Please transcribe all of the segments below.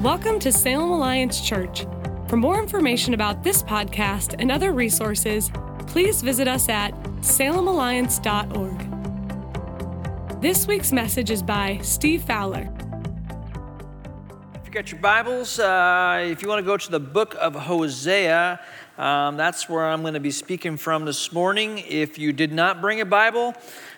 Welcome to Salem Alliance Church. For more information about this podcast and other resources, please visit us at salemalliance.org. This week's message is by Steve Fowler. If you got your Bibles, uh, if you want to go to the book of Hosea, um, that's where I'm going to be speaking from this morning. If you did not bring a Bible,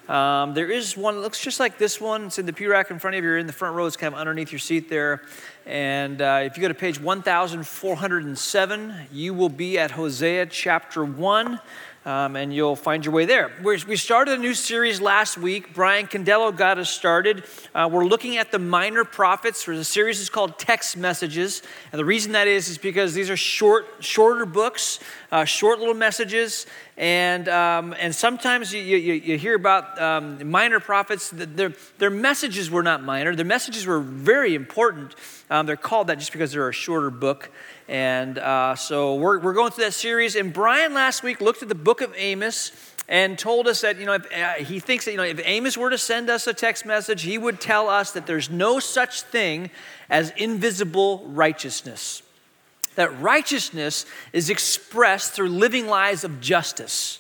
um, there is one that looks just like this one. It's in the pew rack in front of you. You're in the front row. It's kind of underneath your seat there. And uh, if you go to page 1407, you will be at Hosea chapter 1 um, and you'll find your way there. We're, we started a new series last week. Brian Condello got us started. Uh, we're looking at the minor prophets. The series is called Text Messages, and the reason that is is because these are short, shorter books, uh, short little messages, and um, and sometimes you, you, you hear about um, minor prophets. Their their messages were not minor. Their messages were very important. Um, they're called that just because they're a shorter book. And uh, so we're, we're going through that series. And Brian last week looked at the book of Amos and told us that, you know, if, uh, he thinks that, you know, if Amos were to send us a text message, he would tell us that there's no such thing as invisible righteousness. That righteousness is expressed through living lives of justice.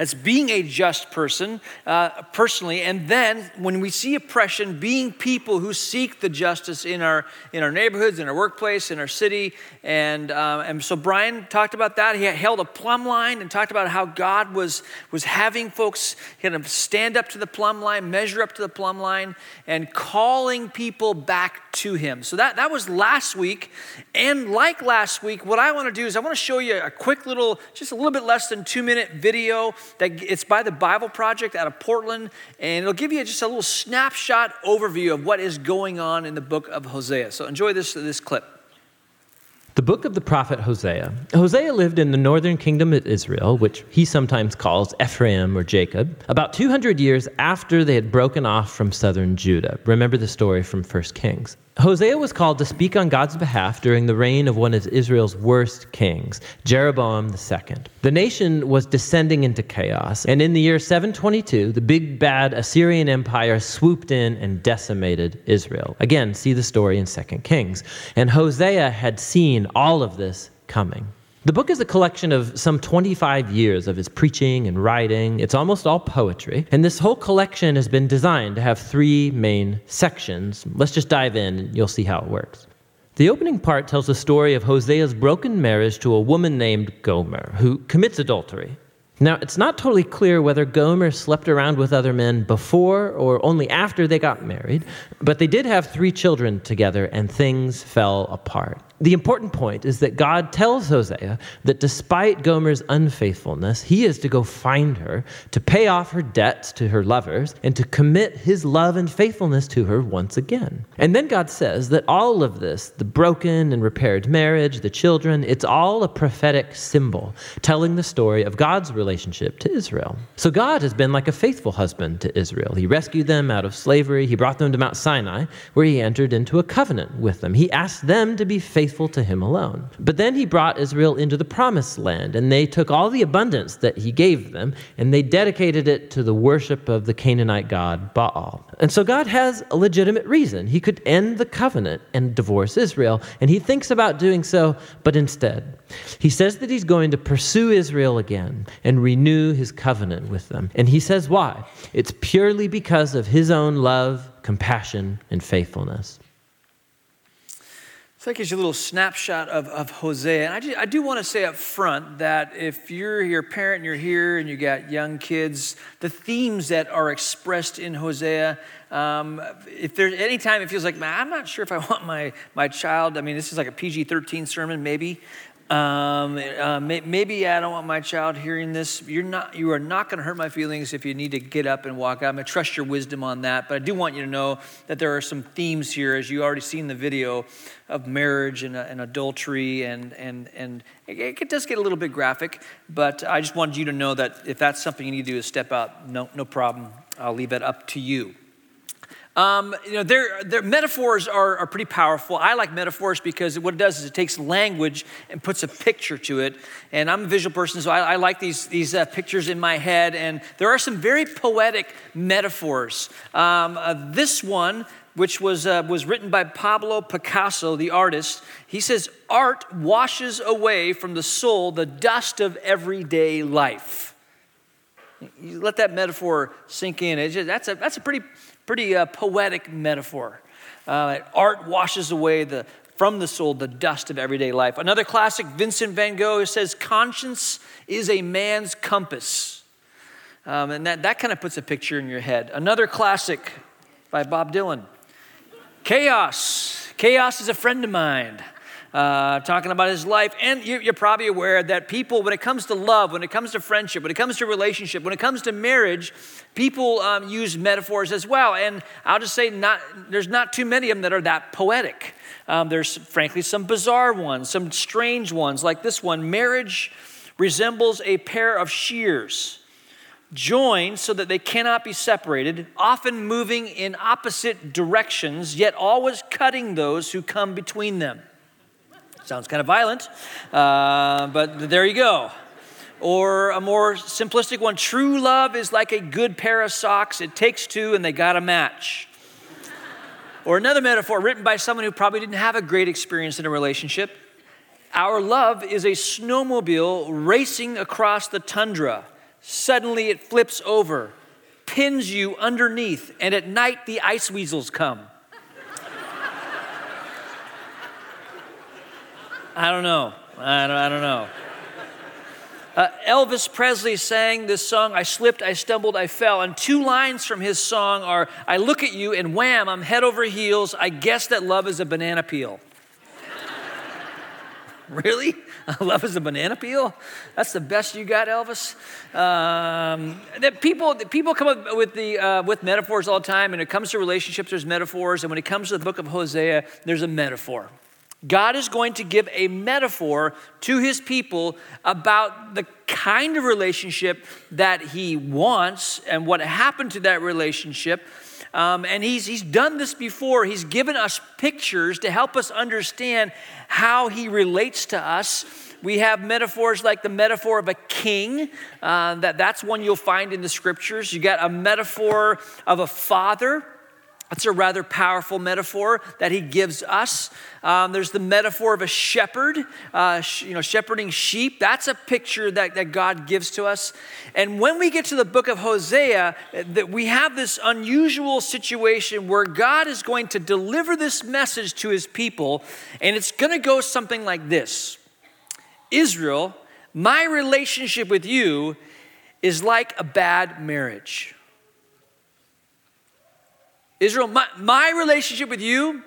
That's being a just person uh, personally. And then when we see oppression, being people who seek the justice in our, in our neighborhoods, in our workplace, in our city. And, uh, and so Brian talked about that. He held a plumb line and talked about how God was, was having folks kind of stand up to the plumb line, measure up to the plumb line, and calling people back to Him. So that, that was last week. And like last week, what I want to do is I want to show you a quick little, just a little bit less than two minute video that it's by the Bible Project out of Portland, and it'll give you just a little snapshot overview of what is going on in the book of Hosea. So enjoy this, this clip. The book of the prophet Hosea. Hosea lived in the northern kingdom of Israel, which he sometimes calls Ephraim or Jacob, about 200 years after they had broken off from southern Judah. Remember the story from 1 Kings. Hosea was called to speak on God's behalf during the reign of one of Israel's worst kings, Jeroboam II. The nation was descending into chaos, and in the year 722, the big bad Assyrian Empire swooped in and decimated Israel. Again, see the story in 2 Kings. And Hosea had seen all of this coming. The book is a collection of some 25 years of his preaching and writing. It's almost all poetry. And this whole collection has been designed to have three main sections. Let's just dive in and you'll see how it works. The opening part tells the story of Hosea's broken marriage to a woman named Gomer, who commits adultery. Now, it's not totally clear whether Gomer slept around with other men before or only after they got married, but they did have three children together and things fell apart. The important point is that God tells Hosea that despite Gomer's unfaithfulness, he is to go find her, to pay off her debts to her lovers, and to commit his love and faithfulness to her once again. And then God says that all of this, the broken and repaired marriage, the children, it's all a prophetic symbol telling the story of God's relationship to Israel. So God has been like a faithful husband to Israel. He rescued them out of slavery, he brought them to Mount Sinai, where he entered into a covenant with them. He asked them to be faithful faithful to him alone. But then he brought Israel into the promised land, and they took all the abundance that he gave them, and they dedicated it to the worship of the Canaanite god Baal. And so God has a legitimate reason. He could end the covenant and divorce Israel, and he thinks about doing so, but instead, he says that he's going to pursue Israel again and renew his covenant with them. And he says why? It's purely because of his own love, compassion, and faithfulness. So that gives you a little snapshot of, of Hosea. And I, just, I do want to say up front that if you're your parent and you're here and you got young kids, the themes that are expressed in Hosea, um, if there's any time it feels like, man, I'm not sure if I want my, my child, I mean, this is like a PG 13 sermon, maybe. Um, uh, may, maybe I don't want my child hearing this. You're not, you are not going to hurt my feelings if you need to get up and walk out. I'm going to trust your wisdom on that. But I do want you to know that there are some themes here, as you already seen the video, of marriage and, uh, and adultery. And, and, and it, it, does get a little bit graphic. But I just wanted you to know that if that's something you need to do is step out, no, no problem. I'll leave that up to you. Um, you know, their, their metaphors are, are pretty powerful. I like metaphors because what it does is it takes language and puts a picture to it. And I'm a visual person, so I, I like these, these uh, pictures in my head. And there are some very poetic metaphors. Um, uh, this one which was, uh, was written by Pablo Picasso, the artist, he says, Art washes away from the soul the dust of everyday life. You let that metaphor sink in. Just, that's, a, that's a pretty, pretty uh, poetic metaphor. Uh, art washes away the, from the soul the dust of everyday life. Another classic, Vincent van Gogh, says, Conscience is a man's compass. Um, and that, that kind of puts a picture in your head. Another classic by Bob Dylan. Chaos. Chaos is a friend of mine. Uh, talking about his life. And you're probably aware that people, when it comes to love, when it comes to friendship, when it comes to relationship, when it comes to marriage, people um, use metaphors as well. And I'll just say, not, there's not too many of them that are that poetic. Um, there's, frankly, some bizarre ones, some strange ones, like this one marriage resembles a pair of shears joined so that they cannot be separated, often moving in opposite directions, yet always cutting those who come between them. Sounds kind of violent, uh, but there you go. Or a more simplistic one true love is like a good pair of socks, it takes two and they got to match. or another metaphor written by someone who probably didn't have a great experience in a relationship. Our love is a snowmobile racing across the tundra. Suddenly it flips over, pins you underneath, and at night the ice weasels come. I don't know. I don't, I don't know. Uh, Elvis Presley sang this song, I Slipped, I Stumbled, I Fell. And two lines from his song are I look at you and wham, I'm head over heels. I guess that love is a banana peel. really? Love is a banana peel? That's the best you got, Elvis? Um, that people, people come up with, the, uh, with metaphors all the time. and it comes to relationships, there's metaphors. And when it comes to the book of Hosea, there's a metaphor. God is going to give a metaphor to his people about the kind of relationship that he wants and what happened to that relationship. Um, and he's, he's done this before. He's given us pictures to help us understand how he relates to us. We have metaphors like the metaphor of a king. Uh, that, that's one you'll find in the scriptures. You got a metaphor of a father. That's a rather powerful metaphor that he gives us. Um, there's the metaphor of a shepherd, uh, sh- you know, shepherding sheep. That's a picture that, that God gives to us. And when we get to the book of Hosea, that we have this unusual situation where God is going to deliver this message to his people, and it's going to go something like this Israel, my relationship with you is like a bad marriage. Israel, my, my relationship with you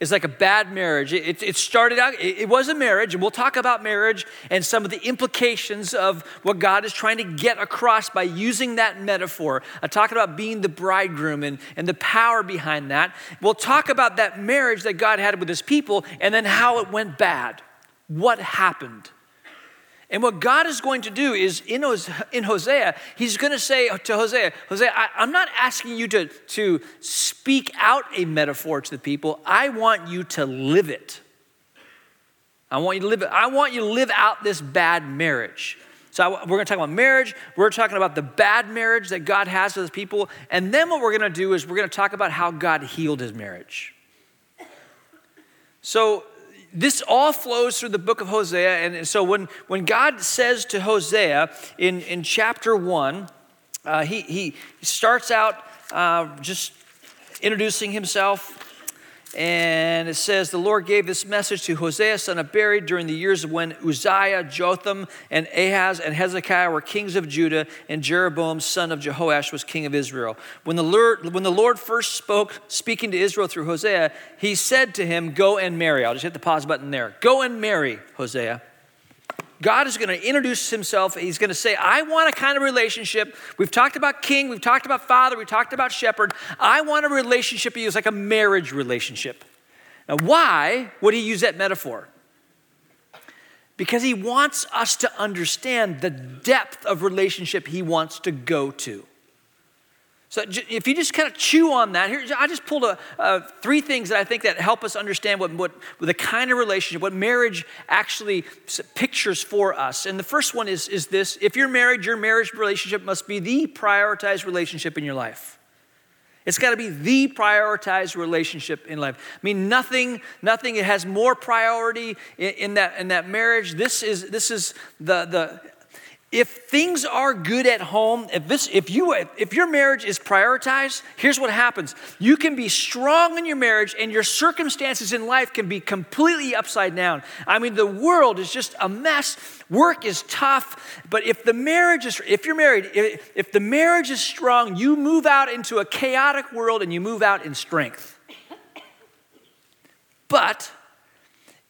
is like a bad marriage. It, it started out, it, it, was a marriage, and we'll talk about marriage and some of the implications of what God is trying to get across by using that metaphor. I'm talking about being the bridegroom and, and the power behind that. We'll talk about that marriage that God had with his people and then how it went bad. What happened? And what God is going to do is in, Hosea, he's going to say to Hosea, Hosea, I, I'm not asking you to, to speak out a metaphor to the people. I want you to live it. I want you to live it. I want you to live out this bad marriage. So I, we're going to talk about marriage. We're talking about the bad marriage that God has with his people. And then what we're going to do is we're going to talk about how God healed his marriage. So this all flows through the book of Hosea. And so when, when God says to Hosea in, in chapter one, uh, he, he starts out uh, just introducing himself. And it says, The Lord gave this message to Hosea, son of Beeri, during the years when Uzziah, Jotham, and Ahaz and Hezekiah were kings of Judah, and Jeroboam, son of Jehoash, was king of Israel. When the, Lord, when the Lord first spoke, speaking to Israel through Hosea, he said to him, Go and marry. I'll just hit the pause button there. Go and marry, Hosea. God is going to introduce himself. He's going to say, I want a kind of relationship. We've talked about king, we've talked about father, we've talked about shepherd. I want a relationship you. It's like a marriage relationship. Now, why would he use that metaphor? Because he wants us to understand the depth of relationship he wants to go to. So if you just kind of chew on that, here I just pulled a, uh, three things that I think that help us understand what, what, the kind of relationship, what marriage actually pictures for us. And the first one is, is this: if you're married, your marriage relationship must be the prioritized relationship in your life. It's got to be the prioritized relationship in life. I mean, nothing, nothing has more priority in, in, that, in that marriage. This is, this is the, the, if things are good at home, if this if you if your marriage is prioritized, here's what happens. You can be strong in your marriage and your circumstances in life can be completely upside down. I mean, the world is just a mess. Work is tough, but if the marriage is if you're married, if, if the marriage is strong, you move out into a chaotic world and you move out in strength. But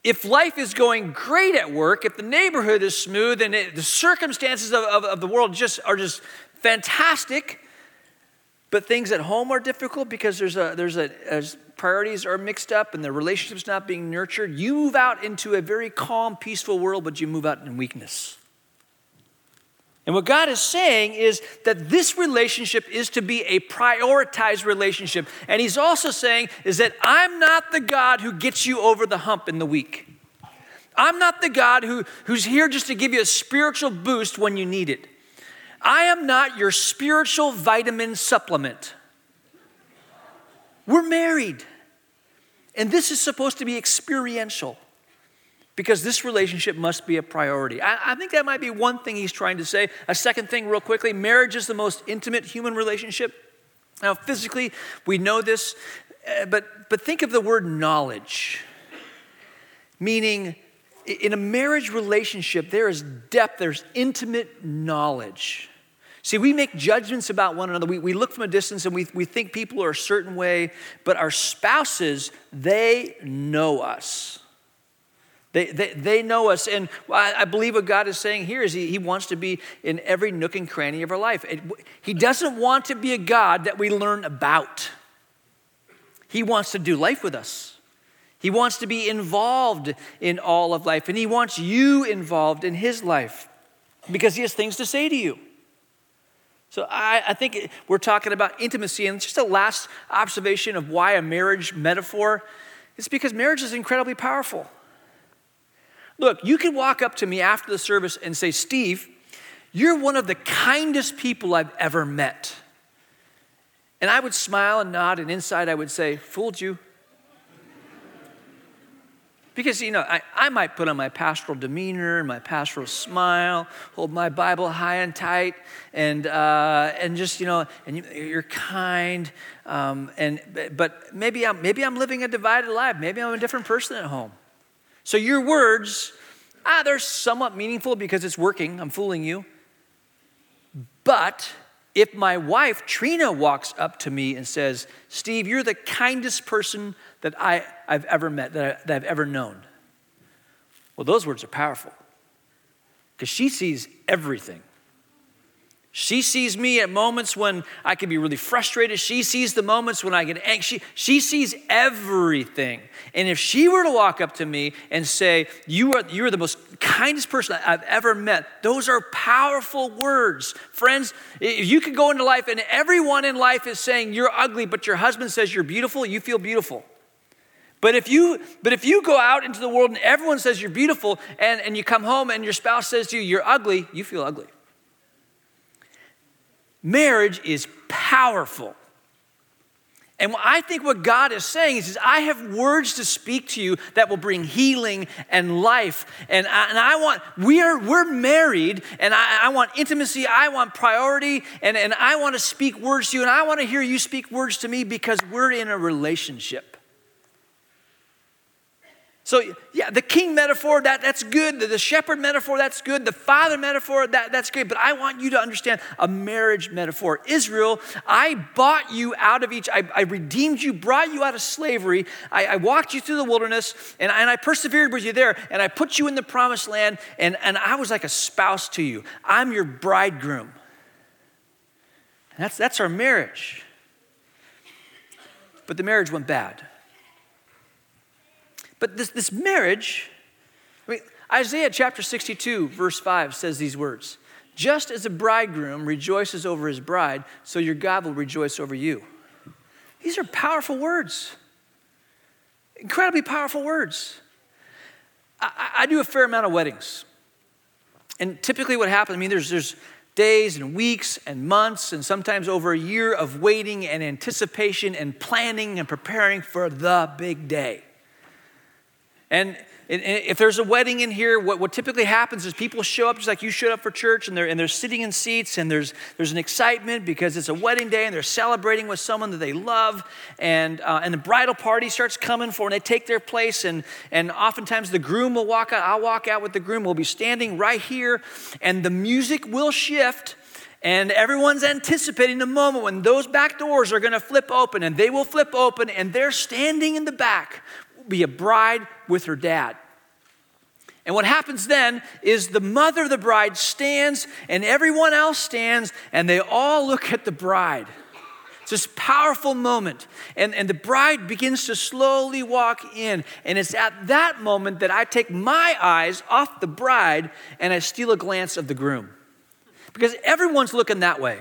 if life is going great at work, if the neighborhood is smooth and it, the circumstances of, of, of, the world just are just fantastic, but things at home are difficult because there's a, there's a, as priorities are mixed up and the relationship's not being nurtured, you move out into a very calm, peaceful world, but you move out in weakness. And what God is saying is that this relationship is to be a prioritized relationship. And He's also saying is that I'm not the God who gets you over the hump in the week. I'm not the God who, who's here just to give you a spiritual boost when you need it. I am not your spiritual vitamin supplement. We're married. And this is supposed to be experiential because this relationship must be a priority. I, I, think that might be one thing he's trying to say. A second thing, real quickly marriage is the most intimate human relationship. Now, physically, we know this, uh, but, but think of the word knowledge, meaning in a marriage relationship, there is depth, there's intimate knowledge. See, we make judgments about one another. We, we look from a distance and we, we think people are a certain way, but our spouses, they know us. They, they, they know us. And I believe what God is saying here is he, he wants to be in every nook and cranny of our life. It, he doesn't want to be a God that we learn about, He wants to do life with us. He wants to be involved in all of life, and He wants you involved in His life because He has things to say to you. So I, I think we're talking about intimacy, and just a last observation of why a marriage metaphor. It's because marriage is incredibly powerful. Look, you can walk up to me after the service and say, Steve, you're one of the kindest people I've ever met. And I would smile and nod, and inside I would say, Fooled you. Because, you know, I, I might put on my pastoral demeanor, my pastoral smile, hold my Bible high and tight, and, uh, and just, you know, and you, are kind. Um, and, but maybe I'm, maybe I'm living a divided life. Maybe I'm a different person at home. So your words, ah, they're somewhat meaningful because it's working. I'm fooling you. But if my wife, Trina, walks up to me and says, Steve, you're the kindest person that I, have ever met, that, I, that I've ever known. Well, those words are powerful because she sees everything. She sees me at moments when I can be really frustrated. She sees the moments when I get anxious. She she sees everything. And if she were to walk up to me and say, You are, you are the most kindest person I've ever met, those are powerful words. Friends, if you could go into life and everyone in life is saying you're ugly, but your husband says you're beautiful, you feel beautiful. But if you but if you go out into the world and everyone says you're beautiful and, and you come home and your spouse says to you you're ugly, you feel ugly. Marriage is powerful. And I think what God is saying is, is, I have words to speak to you that will bring healing and life. And I, and I want, we are, we're married, and I, I want intimacy, I want priority, and, and I want to speak words to you, and I want to hear you speak words to me because we're in a relationship. So, yeah, the king metaphor, that, that's good. The, shepherd metaphor, that's good. The father metaphor, that, that's great. But I want you to understand a marriage metaphor. Israel, I bought you out of each, I, I redeemed you, brought you out of slavery. I, I walked you through the wilderness, and, and I persevered with you there, and I put you in the promised land, and, and I was like a spouse to you. I'm your bridegroom. That's, that's our marriage. But the marriage went bad. But this, this marriage, I mean, Isaiah chapter 62, verse 5 says these words Just as a bridegroom rejoices over his bride, so your God will rejoice over you. These are powerful words, incredibly powerful words. I, I do a fair amount of weddings. And typically, what happens, I mean, there's, there's days and weeks and months and sometimes over a year of waiting and anticipation and planning and preparing for the big day. And if there's a wedding in here, what, what typically happens is people show up just like you showed up for church and they're, and they're sitting in seats and there's, there's an excitement because it's a wedding day and they're celebrating with someone that they love. And, uh, and the bridal party starts coming for and they take their place. And, and oftentimes the groom will walk out. I'll walk out with the groom. We'll be standing right here and the music will shift. And everyone's anticipating the moment when those back doors are going to flip open and they will flip open and they're standing in the back be a bride with her dad. And what happens then is the mother of the bride stands and everyone else stands and they all look at the bride. It's this powerful moment. And, and the bride begins to slowly walk in. And it's at that moment that I take my eyes off the bride and I steal a glance of the groom. Because everyone's looking that way.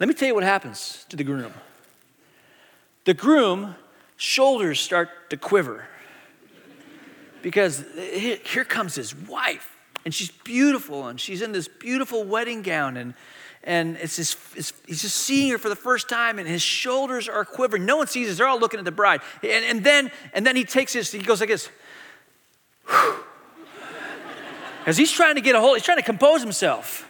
Let me tell you what happens to the groom. The groom shoulders start to quiver because here comes his wife and she's beautiful and she's in this beautiful wedding gown and and it's just, it's, he's just seeing her for the first time and his shoulders are quivering. No one sees this they're all looking at the bride. And, and then and then he takes his he goes like this. As he's trying to get a hold he's trying to compose himself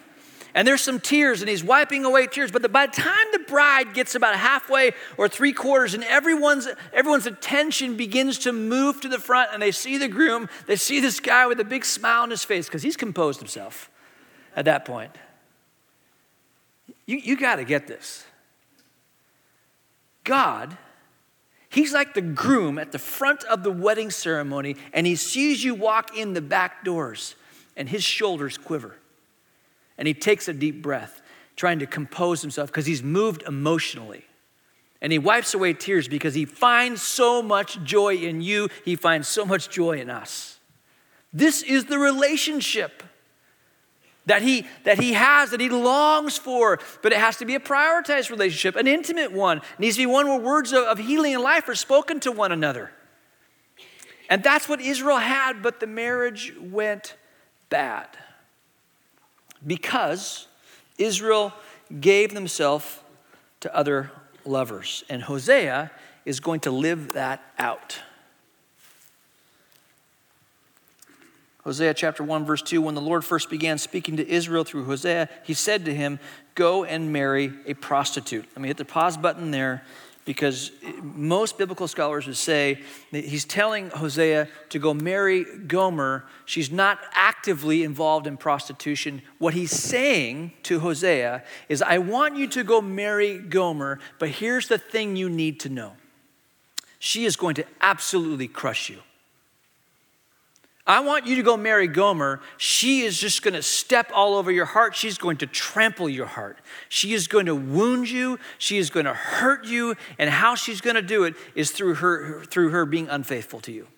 and there's some tears, and he's wiping away tears. But by the time the bride gets about halfway or three quarters, and everyone's, everyone's attention begins to move to the front, and they see the groom, they see this guy with a big smile on his face because he's composed himself at that point. You, you got to get this. God, He's like the groom at the front of the wedding ceremony, and he sees you walk in the back doors, and his shoulders quiver. And he takes a deep breath, trying to compose himself because he's moved emotionally. And he wipes away tears because he finds so much joy in you, he finds so much joy in us. This is the relationship that he, that he has, that he longs for, but it has to be a prioritized relationship, an intimate one. It needs to be one where words of, of healing and life are spoken to one another. And that's what Israel had, but the marriage went bad because Israel gave themselves to other lovers. And Hosea is going to live that out. Hosea chapter 1, verse 2 When the Lord first began speaking to Israel through Hosea, he said to him, Go and marry a prostitute. Let me hit the pause button there because most biblical scholars would say that he's telling Hosea to go marry Gomer. She's not actively involved in prostitution. What he's saying to Hosea is, I want you to go marry Gomer, but here's the thing you need to know she is going to absolutely crush you. I want you to go marry Gomer. She is just going to step all over your heart. She's going to trample your heart. She is going to wound you. She is going to hurt you. And how she's going to do it is through her, through her being unfaithful to you.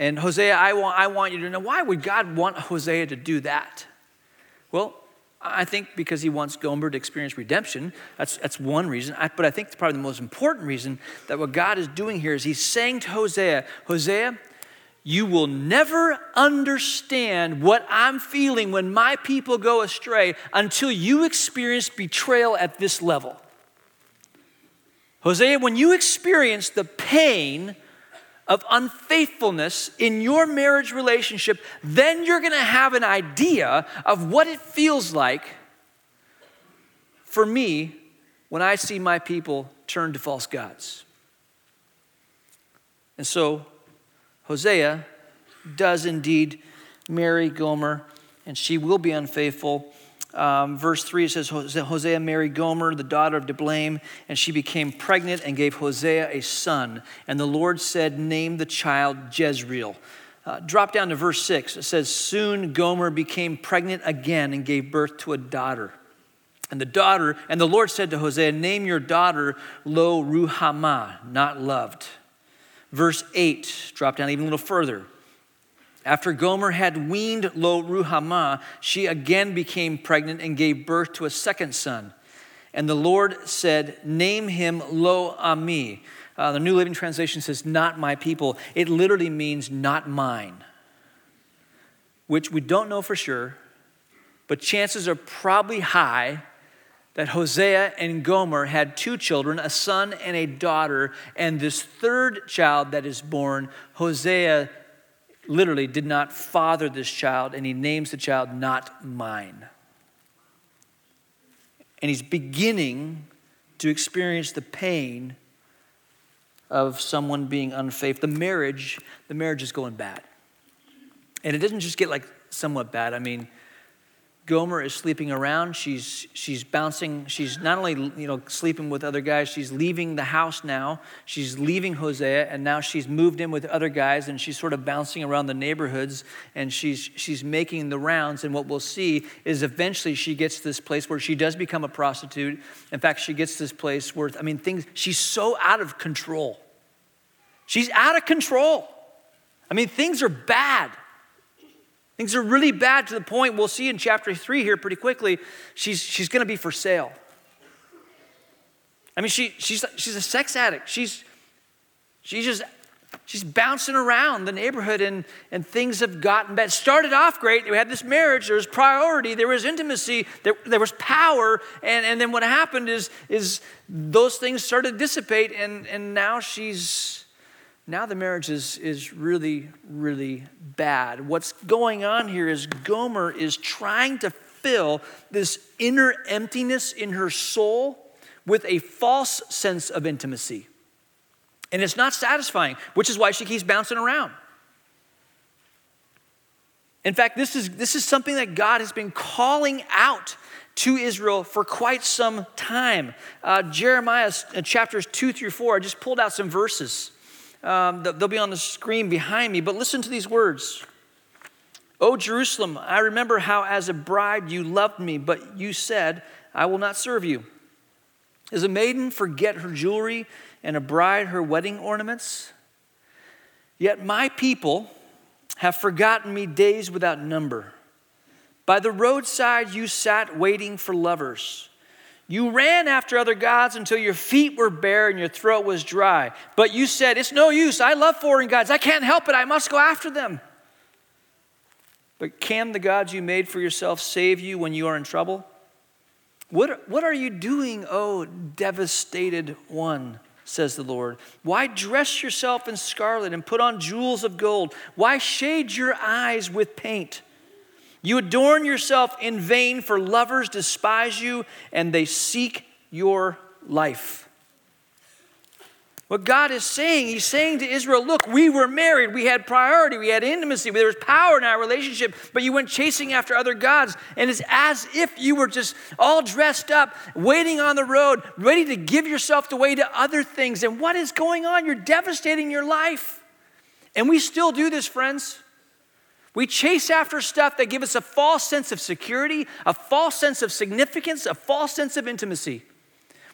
And Hosea, I want, I want you to know why would God want Hosea to do that? Well, I think because he wants Gomer to experience redemption. That's, that's one reason. I, but I think probably the most important reason that what God is doing here is he's saying to Hosea, Hosea, you will never understand what I'm feeling when my people go astray until you experience betrayal at this level. Hosea, when you experience the pain of unfaithfulness in your marriage relationship, then you're going to have an idea of what it feels like for me when I see my people turn to false gods. And so Hosea does indeed marry Gomer, and she will be unfaithful um, verse 3 says Hosea married Gomer, the daughter of Diblaim, and she became pregnant and gave Hosea a son. And the Lord said, Name the child Jezreel. Uh, drop down to verse 6. It says, Soon Gomer became pregnant again and gave birth to a daughter. And the daughter, and the Lord said to Hosea, Name your daughter Lo Ruhamah, not loved. Verse 8, drop down even a little further. After Gomer had weaned Lo Ruhamah, she again became pregnant and gave birth to a second son. And the Lord said, Name him Lo Ami. Uh, the New Living Translation says, Not my people. It literally means not mine, which we don't know for sure, but chances are probably high that Hosea and Gomer had two children, a son and a daughter, and this third child that is born, Hosea literally did not father this child, and he names the child not mine. And he's beginning to experience the pain of someone being unfaithful. The marriage, the marriage is going bad. And it doesn't just get like somewhat bad. I mean, Gomer is sleeping around. She's, she's bouncing. She's not only you know, sleeping with other guys, she's leaving the house now. She's leaving Hosea, and now she's moved in with other guys, and she's sort of bouncing around the neighborhoods, and she's, she's making the rounds. And what we'll see is eventually she gets to this place where she does become a prostitute. In fact, she gets to this place where, I mean, things, she's so out of control. She's out of control. I mean, things are bad. Things are really bad to the point, we'll see in chapter three here pretty quickly, she's, she's going to be for sale. I mean, she, she's, she's a sex addict. She's, she's just, she's bouncing around the neighborhood and, and things have gotten bad. Started off great. We had this marriage. There was priority. There was intimacy. There, there was power. And, and then what happened is, is those things started to dissipate and, and now she's, now the marriage is, is really, really bad. What's going on here is Gomer is trying to fill this inner emptiness in her soul with a false sense of intimacy. And it's not satisfying, which is why she keeps bouncing around. In fact, this is, this is something that God has been calling out to Israel for quite some time. Uh, Jeremiah uh, chapters 2 through 4, I just pulled out some verses. Um, they'll be on the screen behind me, but listen to these words. O Jerusalem, I remember how as a bride you loved me, but you said, I will not serve you. Does a maiden forget her jewelry and a bride her wedding ornaments? Yet my people have forgotten me days without number. By the roadside you sat waiting for lovers. You ran after other gods until your feet were bare and your throat was dry. But you said, It's no use. I love foreign gods. I can't help it. I must go after them. But can the gods you made for yourself save you when you are in trouble? What, what are you doing, O devastated one? says the Lord. Why dress yourself in scarlet and put on jewels of gold? Why shade your eyes with paint? You adorn yourself in vain, for lovers despise you and they seek your life. What God is saying, He's saying to Israel, look, we were married, we had priority, we had intimacy, there was power in our relationship, but you went chasing after other gods. And it's as if you were just all dressed up, waiting on the road, ready to give yourself away to other things. And what is going on? You're devastating your life. And we still do this, friends. We chase after stuff that give us a false sense of security, a false sense of significance, a false sense of intimacy.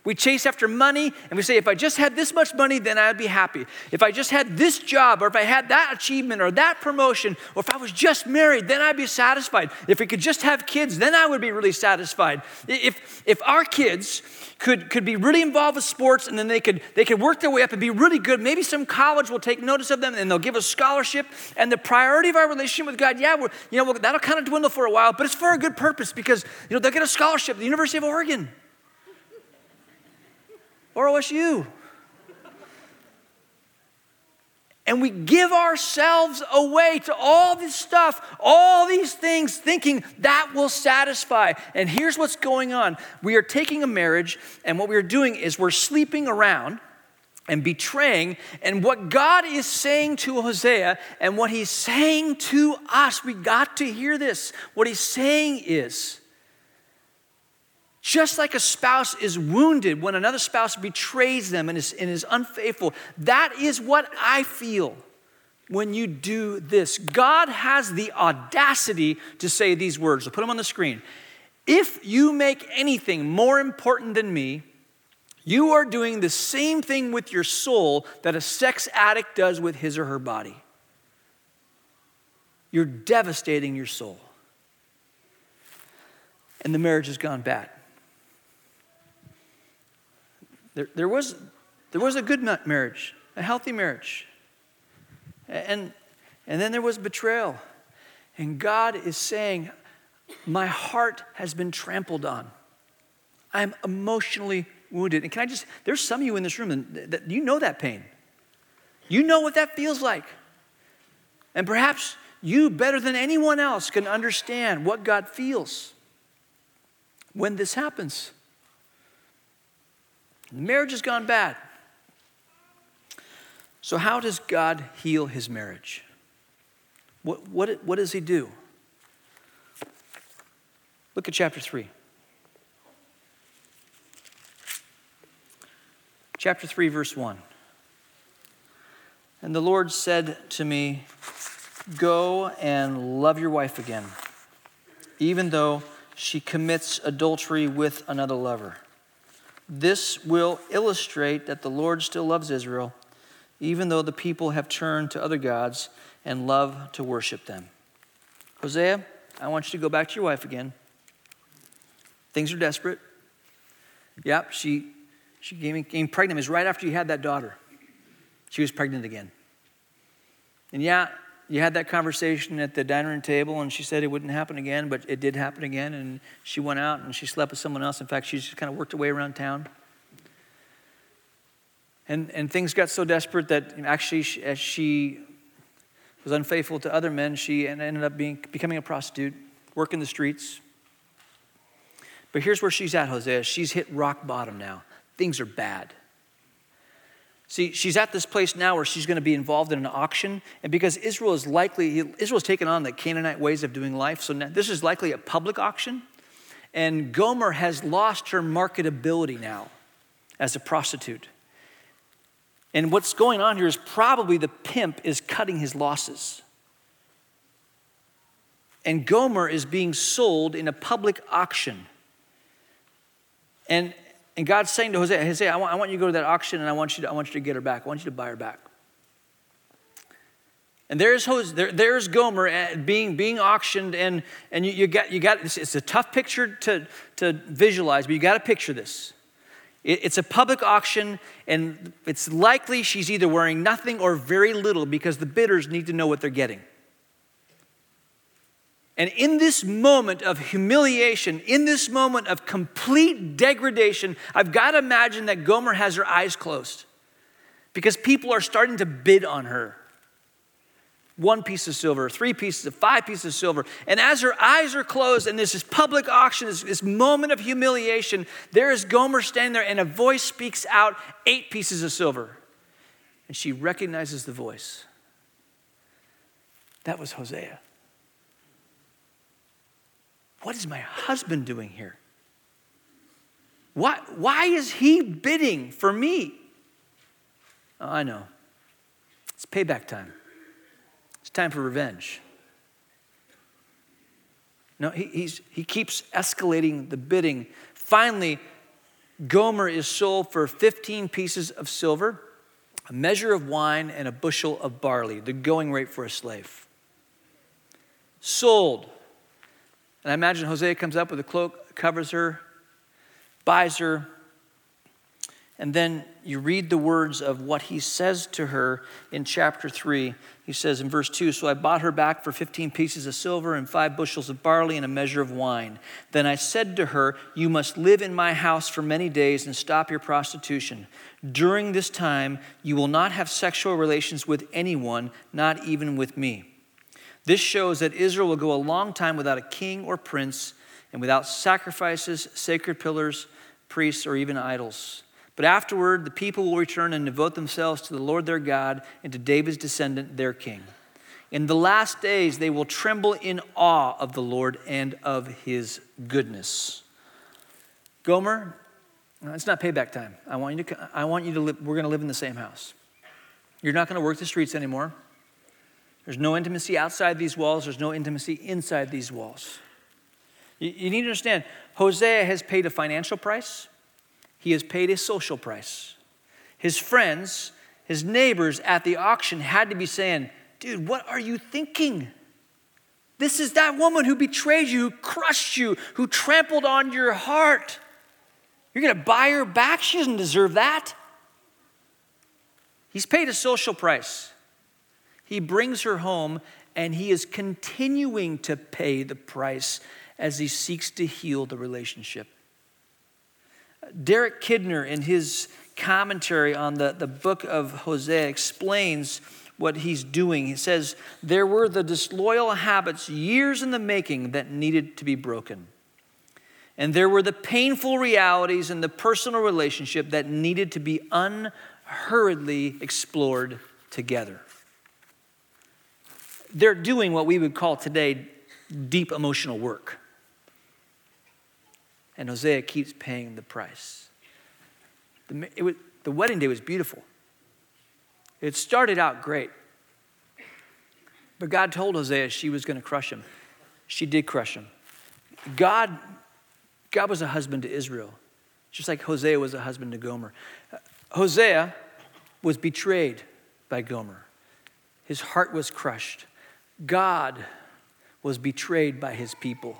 We chase after money and we say, if I just had this much money, then I'd be happy. If I just had this job, or if I had that achievement, or that promotion, or if I was just married, then I'd be satisfied. If we could just have kids, then I would be really satisfied. If, if our kids could, could be really involved with sports and then they could, they could work their way up and be really good. Maybe some college will take notice of them and they'll give a scholarship. And the priority of our relationship with God, yeah, we're, you know, that'll kind of dwindle for a while, but it's for a good purpose because, you know, they'll get a scholarship at the University of Oregon or OSU. And we give ourselves away to all this stuff, all these things, thinking that will satisfy. And here's what's going on we are taking a marriage, and what we are doing is we're sleeping around and betraying. And what God is saying to Hosea and what he's saying to us, we got to hear this. What he's saying is, just like a spouse is wounded when another spouse betrays them and is, and is unfaithful, that is what I feel when you do this. God has the audacity to say these words. I'll put them on the screen. If you make anything more important than me, you are doing the same thing with your soul that a sex addict does with his or her body. You're devastating your soul. And the marriage has gone bad. There, there, was, there was a good marriage, a healthy marriage. And, and then there was betrayal. And God is saying, My heart has been trampled on. I'm emotionally wounded. And can I just, there's some of you in this room that, that you know that pain. You know what that feels like. And perhaps you, better than anyone else, can understand what God feels when this happens. Marriage has gone bad. So, how does God heal his marriage? What, what, what does he do? Look at chapter 3. Chapter 3, verse 1. And the Lord said to me, Go and love your wife again, even though she commits adultery with another lover. This will illustrate that the Lord still loves Israel, even though the people have turned to other gods and love to worship them. Hosea, I want you to go back to your wife again. Things are desperate. Yep, she, she became pregnant. It was right after you had that daughter. She was pregnant again. And yeah, you had that conversation at the dining room table, and she said it wouldn't happen again, but it did happen again. And she went out and she slept with someone else. In fact, she just kind of worked her way around town. And, and things got so desperate that actually, she, as she was unfaithful to other men, she ended up being, becoming a prostitute, working the streets. But here's where she's at, Hosea. She's hit rock bottom now. Things are bad. See, she's at this place now where she's going to be involved in an auction. And because Israel is likely, Israel's taken on the Canaanite ways of doing life, so now, this is likely a public auction. And Gomer has lost her marketability now as a prostitute. And what's going on here is probably the pimp is cutting his losses. And Gomer is being sold in a public auction. And and God's saying to Hosea, Hosea, I want, I want you to go to that auction and I want, you to, I want you to get her back. I want you to buy her back. And there's, Hosea, there, there's Gomer eh, being, being auctioned, and, and you, you got, you got it's a tough picture to, to visualize, but you got to picture this. It, it's a public auction, and it's likely she's either wearing nothing or very little because the bidders need to know what they're getting. And in this moment of humiliation, in this moment of complete degradation, I've got to imagine that Gomer has her eyes closed because people are starting to bid on her. One piece of silver, three pieces of five pieces of silver. And as her eyes are closed and there's this public auction, this, this moment of humiliation, there is Gomer standing there and a voice speaks out eight pieces of silver. And she recognizes the voice. That was Hosea. What is my husband doing here? Why, why is he bidding for me? Oh, I know. It's payback time. It's time for revenge. No, he, he keeps escalating the bidding. Finally, Gomer is sold for 15 pieces of silver, a measure of wine, and a bushel of barley, the going rate for a slave. Sold and I imagine Hosea comes up with a cloak, covers her, buys her, and then you read the words of what he says to her in chapter 3. He says in verse 2 So I bought her back for 15 pieces of silver and five bushels of barley and a measure of wine. Then I said to her, You must live in my house for many days and stop your prostitution. During this time, you will not have sexual relations with anyone, not even with me. This shows that Israel will go a long time without a king or prince and without sacrifices, sacred pillars, priests, or even idols. But afterward, the people will return and devote themselves to the Lord their God and to David's descendant, their king. In the last days, they will tremble in awe of the Lord and of his goodness. Gomer, uh, it's not payback time. I want you to, I want you to live, we're going to live in the same house. You're not going to work the streets anymore. There's no intimacy outside these walls, there's no intimacy inside these walls. You, you need to understand Hosea has paid a financial price, he has paid a social price. His friends, his neighbors at the auction had to be saying, Dude, what are you thinking? This is that woman who betrayed you, who crushed you, who trampled on your heart. You're going to buy her back? She doesn't deserve that. He's paid a social price. He brings her home, and he is continuing to pay the price as he seeks to heal the relationship. Derek Kidner, in his commentary on the, the book of Hosea, explains what he's doing. He says, There were the disloyal habits years in the making that needed to be broken. And there were the painful realities in the personal relationship that needed to be unhurriedly explored together. They're doing what we would call today deep emotional work. And Hosea keeps paying the price. The, was, the wedding day was beautiful. It started out great. But God told Hosea she was going to crush him. She did crush him. God, God was a husband to Israel, just like Hosea was a husband to Gomer. Hosea was betrayed by Gomer. His heart was crushed. God was betrayed by his people.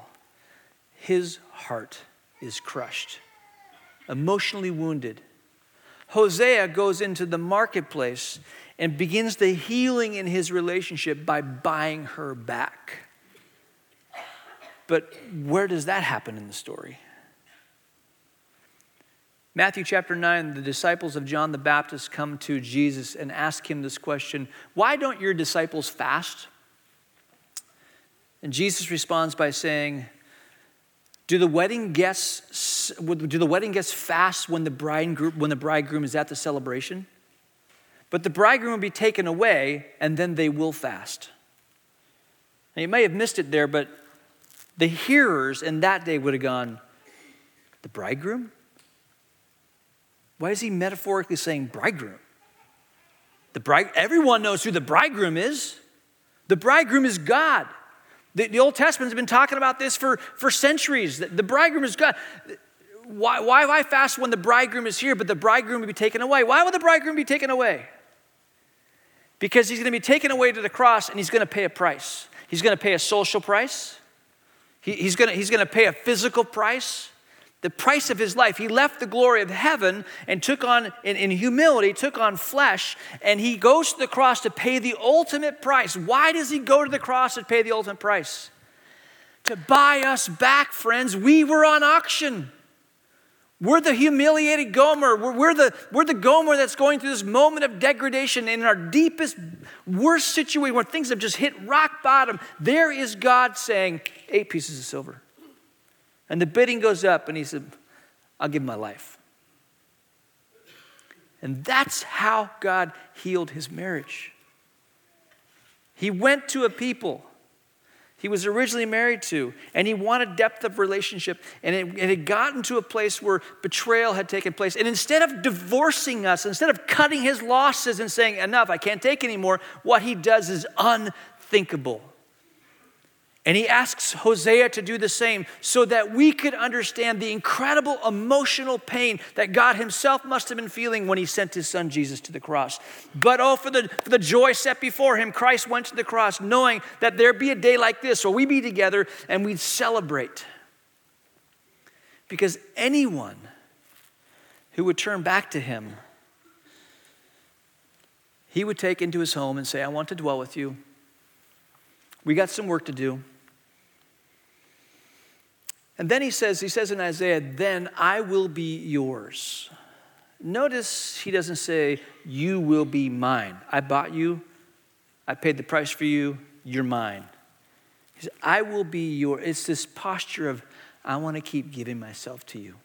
His heart is crushed, emotionally wounded. Hosea goes into the marketplace and begins the healing in his relationship by buying her back. But where does that happen in the story? Matthew chapter 9, the disciples of John the Baptist come to Jesus and ask him this question Why don't your disciples fast? And Jesus responds by saying, do the wedding guests do the wedding guests fast when the bridegroom when the bridegroom is at the celebration? But the bridegroom will be taken away, and then they will fast. And you may have missed it there, but the hearers in that day would have gone, The bridegroom? Why is he metaphorically saying bridegroom? The bride, everyone knows who the bridegroom is. The bridegroom is God. The, the Old Testament's been talking about this for, for centuries. The, the bridegroom is God. Why, why, why fast when the bridegroom is here, but the bridegroom will be taken away? Why will the bridegroom be taken away? Because he's going to be taken away to the cross and he's going to pay a price. He's going to pay a social price, he, he's, going to, he's going to pay a physical price the price of his life. He left the glory of heaven and took on, in, in, humility, took on flesh, and he goes to the cross to pay the ultimate price. Why does he go to the cross to pay the ultimate price? To buy us back, friends. We were on auction. We're the humiliated Gomer. We're, we're, the, we're the Gomer that's going through this moment of degradation in our deepest, worst situation where things have just hit rock bottom. There is God saying, eight pieces of silver. And the bidding goes up, and he said, I'll give my life. And that's how God healed his marriage. He went to a people he was originally married to, and he wanted depth of relationship, and it, it, had gotten to a place where betrayal had taken place. And instead of divorcing us, instead of cutting his losses and saying, Enough, I can't take anymore, what he does is unthinkable. And he asks Hosea to do the same so that we could understand the incredible emotional pain that God himself must have been feeling when he sent his son Jesus to the cross. But oh, for the, for the joy set before him, Christ went to the cross knowing that there'd be a day like this where we'd be together and we'd celebrate. Because anyone who would turn back to him, he would take into his home and say, I want to dwell with you. We got some work to do. And then he says, he says in Isaiah, then I will be yours. Notice he doesn't say, you will be mine. I bought you, I paid the price for you, you're mine. He says, I will be your. It's this posture of, I want to keep giving myself to you.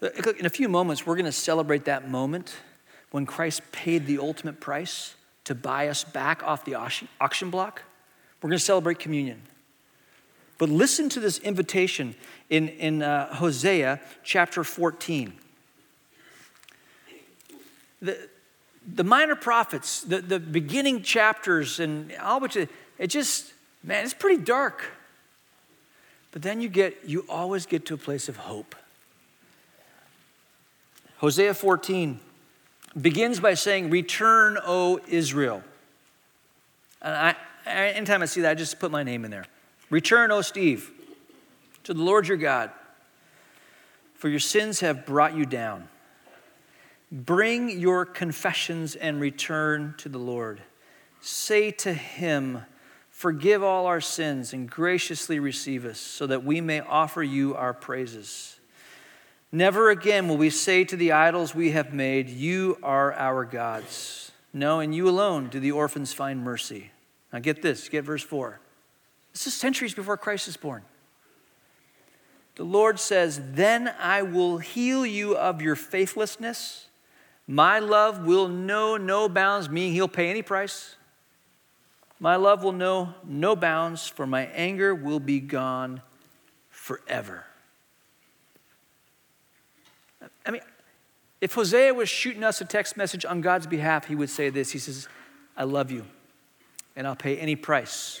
Look, in a few moments, we're going to celebrate that moment when Christ paid the ultimate price to buy us back off the auction block. We're going to celebrate communion. But listen to this invitation in, in uh, Hosea chapter 14. The, the minor prophets, the, the beginning chapters, and all which it just, man, it's pretty dark. But then you get, you always get to a place of hope. Hosea 14 begins by saying, Return, O Israel. And I, anytime I see that, I just put my name in there. Return, O Steve, to the Lord your God, for your sins have brought you down. Bring your confessions and return to the Lord. Say to him, Forgive all our sins and graciously receive us so that we may offer you our praises. Never again will we say to the idols we have made, You are our gods. No, and you alone do the orphans find mercy. Now get this, get verse 4. This is centuries before Christ is born. The Lord says, Then I will heal you of your faithlessness. My love will know no bounds, meaning he'll pay any price. My love will know no bounds, for my anger will be gone forever. I mean, if Hosea was shooting us a text message on God's behalf, he would say this He says, I love you, and I'll pay any price